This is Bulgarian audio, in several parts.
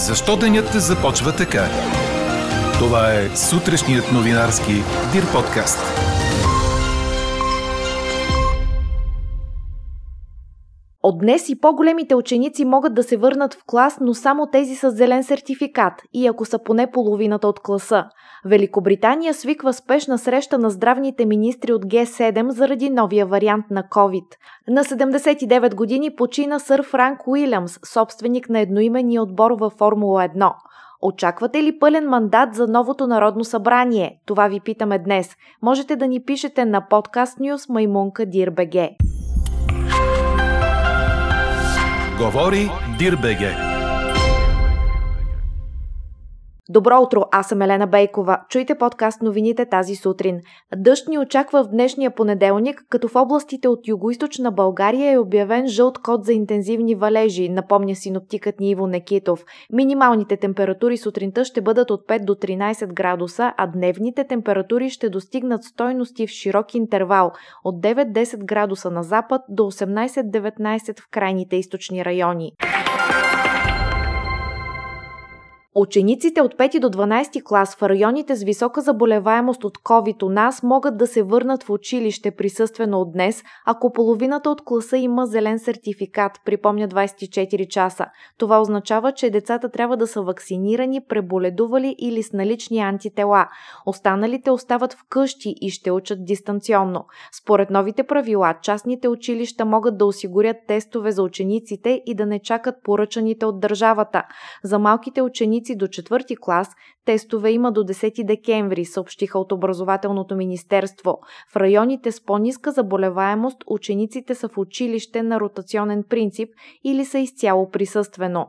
Защо денят започва така? Това е сутрешният новинарски Дир подкаст. От днес и по-големите ученици могат да се върнат в клас, но само тези с зелен сертификат и ако са поне половината от класа. Великобритания свиква спешна среща на здравните министри от Г7 заради новия вариант на COVID. На 79 години почина сър Франк Уилямс, собственик на едноименния отбор във Формула 1. Очаквате ли пълен мандат за новото Народно събрание? Това ви питаме днес. Можете да ни пишете на подкаст News Маймунка Дирбеге. Говори Дирбеге. Добро утро, аз съм Елена Бейкова. Чуйте подкаст новините тази сутрин. Дъжд ни очаква в днешния понеделник, като в областите от югоизточна България е обявен жълт код за интензивни валежи, напомня синоптикът ни Иво Некитов. Минималните температури сутринта ще бъдат от 5 до 13 градуса, а дневните температури ще достигнат стойности в широк интервал от 9-10 градуса на запад до 18-19 в крайните източни райони. Учениците от 5 до 12 клас в районите с висока заболеваемост от COVID у нас могат да се върнат в училище присъствено от днес, ако половината от класа има зелен сертификат, припомня 24 часа. Това означава, че децата трябва да са вакцинирани, преболедували или с налични антитела. Останалите остават вкъщи и ще учат дистанционно. Според новите правила, частните училища могат да осигурят тестове за учениците и да не чакат поръчаните от държавата. За малките ученици ученици до 4 клас тестове има до 10 декември, съобщиха от Образователното министерство. В районите с по-ниска заболеваемост учениците са в училище на ротационен принцип или са изцяло присъствено.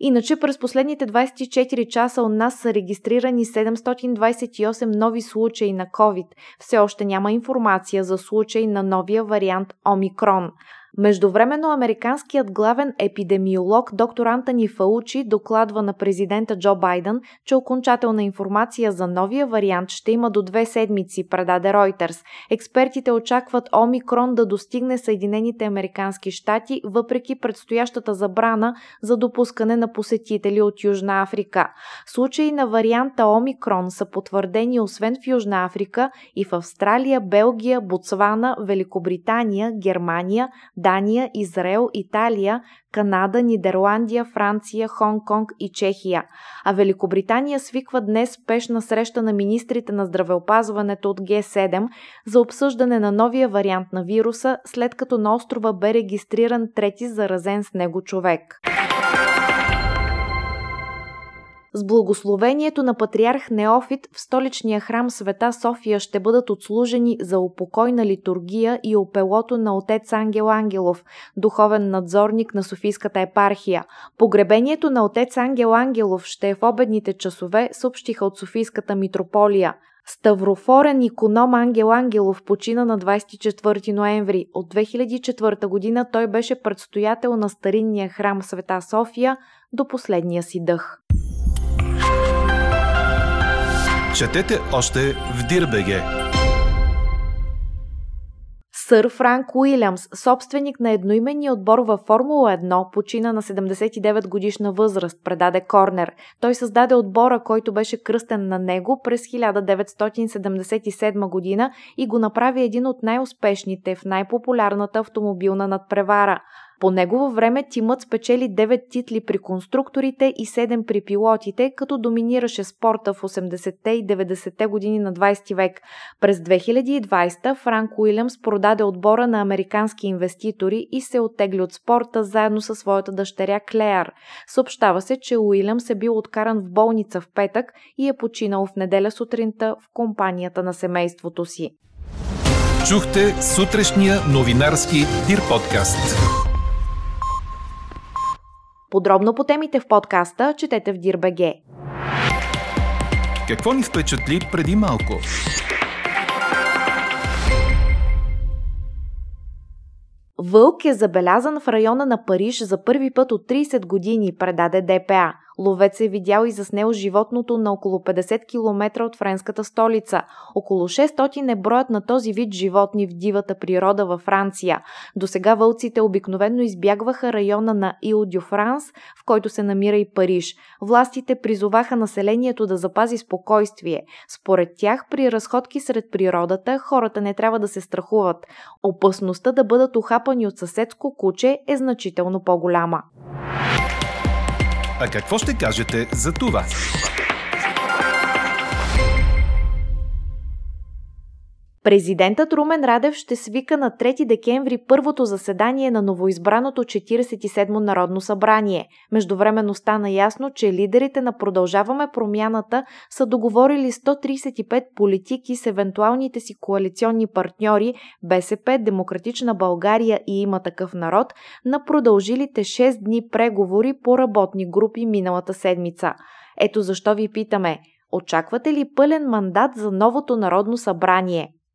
Иначе през последните 24 часа у нас са регистрирани 728 нови случаи на COVID. Все още няма информация за случаи на новия вариант Омикрон. Междувременно американският главен епидемиолог доктор Антони Фаучи докладва на президента Джо Байден, че окончателна информация за новия вариант ще има до две седмици, предаде Reuters. Експертите очакват Омикрон да достигне Съединените американски щати, въпреки предстоящата забрана за допускане на посетители от Южна Африка. Случаи на варианта Омикрон са потвърдени освен в Южна Африка и в Австралия, Белгия, Ботсвана, Великобритания, Германия, Дания, Израел, Италия, Канада, Нидерландия, Франция, Хонг-Конг и Чехия. А Великобритания свиква днес спешна среща на министрите на здравеопазването от Г7 за обсъждане на новия вариант на вируса, след като на острова бе регистриран трети заразен с него човек. С благословението на патриарх Неофит в столичния храм Света София ще бъдат отслужени за упокойна литургия и опелото на отец Ангел Ангелов, духовен надзорник на Софийската епархия. Погребението на отец Ангел Ангелов ще е в обедните часове, съобщиха от Софийската митрополия. Ставрофорен иконом Ангел Ангелов почина на 24 ноември. От 2004 година той беше предстоятел на старинния храм Света София до последния си дъх. Четете още в Дирбеге. Сър Франк Уилямс, собственик на едноименния отбор във Формула 1, почина на 79 годишна възраст, предаде Корнер. Той създаде отбора, който беше кръстен на него през 1977 година и го направи един от най-успешните в най-популярната автомобилна надпревара. По негово време тимът спечели 9 титли при конструкторите и 7 при пилотите, като доминираше спорта в 80-те и 90-те години на 20 век. През 2020 Франк Уилямс продаде отбора на американски инвеститори и се оттегли от спорта заедно със своята дъщеря Клеар. Съобщава се, че Уилямс е бил откаран в болница в петък и е починал в неделя сутринта в компанията на семейството си. Чухте сутрешния новинарски Дир подкаст. Подробно по темите в подкаста четете в Дирбеге. Какво ни впечатли преди малко? Вълк е забелязан в района на Париж за първи път от 30 години, предаде ДПА. Ловец е видял и заснел животното на около 50 км от френската столица. Около 600 е броят на този вид животни в дивата природа във Франция. До сега вълците обикновено избягваха района на Ил Дю Франс, в който се намира и Париж. Властите призоваха населението да запази спокойствие. Според тях, при разходки сред природата, хората не трябва да се страхуват. Опасността да бъдат ухапани от съседско куче е значително по-голяма. А какво ще кажете за това? Президентът Румен Радев ще свика на 3 декември първото заседание на новоизбраното 47-мо Народно събрание. Междувременно стана ясно, че лидерите на Продължаваме промяната са договорили 135 политики с евентуалните си коалиционни партньори БСП, Демократична България и има такъв народ на продължилите 6 дни преговори по работни групи миналата седмица. Ето защо ви питаме – Очаквате ли пълен мандат за новото Народно събрание?